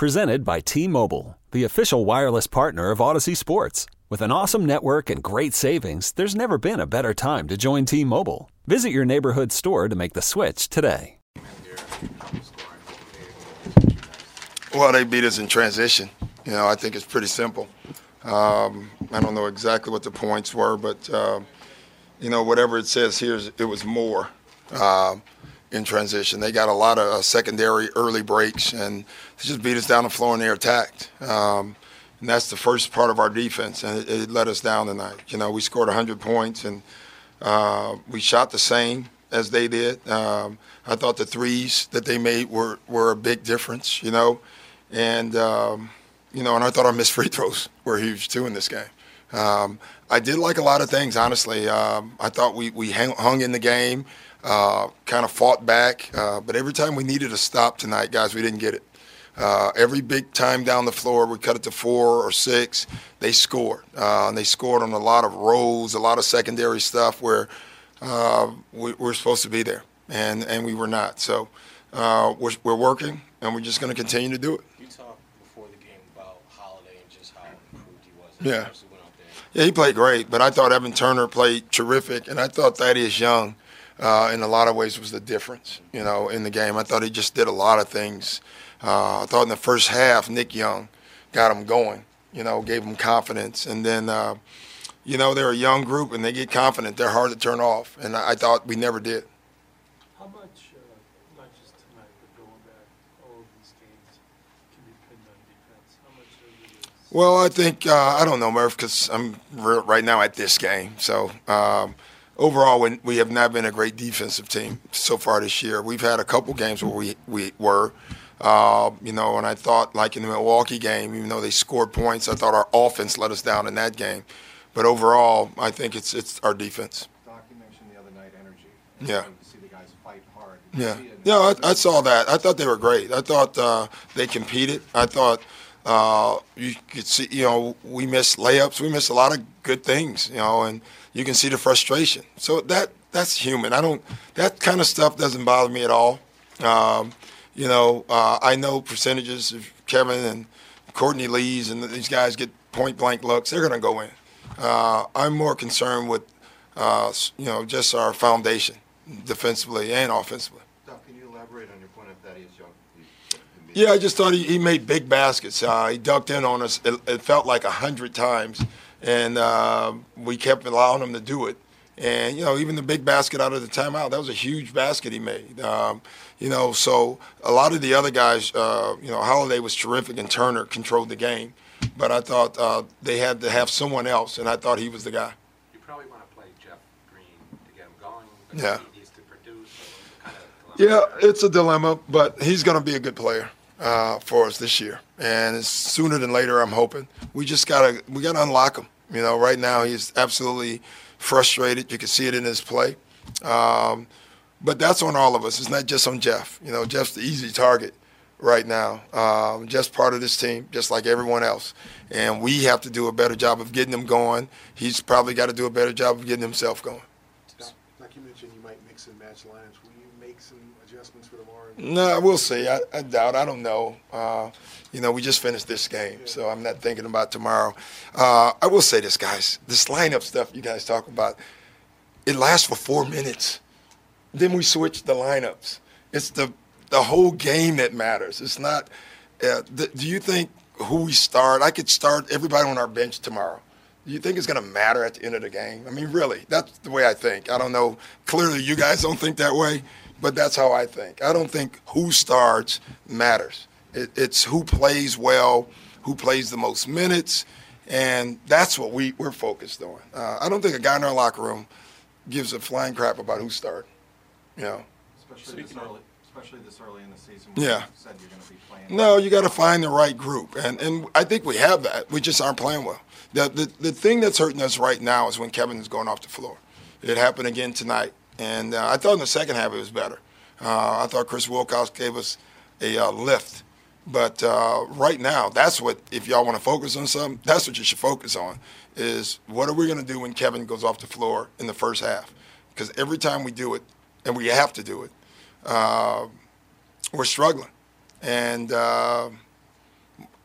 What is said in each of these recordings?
Presented by T Mobile, the official wireless partner of Audacy Sports. With an awesome network and great savings, there's never been a better time to join T Mobile. Visit your neighborhood store to make the switch today. Well, they beat us in transition. You know, I think it's pretty simple. Um, I don't know exactly what the points were, but uh, you know, whatever it says here, it was more uh, in transition. They got a lot of uh, secondary early breaks, and they just beat us down the floor and they attacked. Um, and that's the first part of our defense, and it, it, let us down tonight. You know, we scored 100 points, and uh, we shot the same as they did. Um, I thought the threes that they made were were a big difference. You know, and um, you know, and I thought our missed free throws were huge too in this game. Um, I did like a lot of things, honestly. Um, I thought we, we hung in the game, uh, kind of fought back, uh, but every time we needed a stop tonight, guys, we didn't get it. Uh, every big time down the floor, we cut it to four or six. They scored, uh, and they scored on a lot of rolls, a lot of secondary stuff where uh, we, are supposed to be there, and and we were not. So uh, we're, we're working, and we're just going to continue to do it. You talked before the game about Holiday and just how improved he was. Yeah. Yeah, he played great, but I thought Evan Turner played terrific, and I thought Thaddeus Young, uh, in a lot of ways, was the difference, you know, in the game. I thought he just did a lot of things. Uh, I thought in the first half, Nick Young got him going, you know, gave him confidence, and then, uh, you know, they're a young group and they get confident. They're hard to turn off, and I thought we never did. Well, I think uh, I don't know, Murph, because I'm right now at this game. So um, overall, we, we have not been a great defensive team so far this year. We've had a couple games where we we were, uh, you know, and I thought like in the Milwaukee game, even though they scored points, I thought our offense let us down in that game. But overall, I think it's it's our defense. Doc, you mentioned the other night energy. Yeah. see the guys fight hard. Yeah. Yeah, I, I, saw that. I thought they were great. I thought uh, they competed. I thought uh, you could see, you know, we missed layups. We missed a lot of good things, you know, and you can see the frustration. So that that's human. I don't. That kind of stuff doesn't bother me at all. Um, you know, uh, I know percentages of Kevin and Courtney Lees and these guys get point blank looks. They're going to go in. Uh, I'm more concerned with, uh, you know, just our foundation, defensively and offensively. Yeah, I just thought he, he made big baskets. Uh, he ducked in on us. It, it felt like a hundred times, and uh, we kept allowing him to do it. And you know, even the big basket out of the timeout, that was a huge basket he made. Um, you know, so a lot of the other guys, uh, you know, Holiday was terrific, and Turner controlled the game. But I thought uh, they had to have someone else, and I thought he was the guy. You probably want to play Jeff Green to get him going. yeah. He needs to produce. Kind of yeah, it's a dilemma, but he's going to be a good player uh, for us this year, and sooner than later, I'm hoping. We just gotta we gotta unlock him. You know, right now he's absolutely frustrated. You can see it in his play. Um, but that's on all of us. It's not just on Jeff. You know, Jeff's the easy target right now. Um, just part of this team, just like everyone else. And we have to do a better job of getting him going. He's probably got to do a better job of getting himself going. Like you mentioned, you might mix and match lines. Will make some adjustments for tomorrow? No, we'll see. I, I doubt. I don't know. Uh, you know, we just finished this game, so I'm not thinking about tomorrow. Uh, I will say this, guys. This lineup stuff you guys talk about, it lasts for four minutes. Then we switch the lineups. It's the the whole game that matters. It's not. Uh, th- do you think who we start? I could start everybody on our bench tomorrow. Do you think it's going to matter at the end of the game? I mean, really, that's the way I think. I don't know. Clearly, you guys don't think that way. But that's how I think. I don't think who starts matters. It, it's who plays well, who plays the most minutes, and that's what we, we're focused on. Uh, I don't think a guy in our locker room gives a flying crap about who starts. You know. Especially this, early, especially this early in the season. yeah. said you're going to be playing. No, you got to find the right group, and and I think we have that. We just aren't playing well. The, the the thing that's hurting us right now is when Kevin is going off the floor. It happened again tonight. And uh, I thought in the second half it was better. Uh, I thought Chris Wilcox gave us a uh, lift. But uh, right now, that's what, if y'all want to focus on something, that's what you should focus on is what are we going to do when Kevin goes off the floor in the first half? Because every time we do it, and we have to do it, uh, we're struggling. And, uh,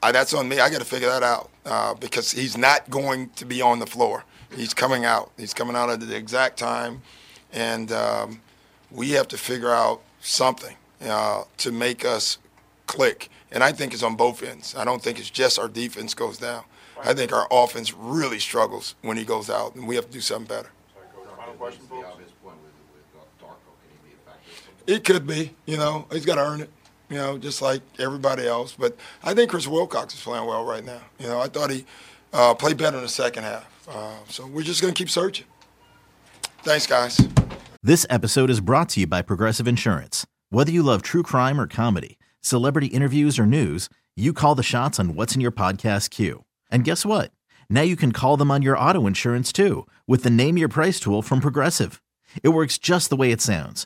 I, that's on me. I got to figure that out uh, because he's not going to be on the floor. He's coming out. He's coming out at the exact time, and um, we have to figure out something uh, to make us click. And I think it's on both ends. I don't think it's just our defense goes down. I think our offense really struggles when he goes out, and we have to do something better. Final question, The folks? obvious point with, with uh, Darko, can he be effective? It could be, you know, he's got to earn it, you know, just like everybody else. But I think Chris Wilcox is playing well right now. You know, I thought he uh, played better in the second half. Uh, so we're just going to keep searching. Thanks, guys. This episode is brought to you by Progressive Insurance. Whether you love true crime or comedy, celebrity interviews or news, you call the shots on what's in your podcast queue. And guess what? Now you can call them on your auto insurance too with the Name Your Price tool from Progressive. It works just the way it sounds.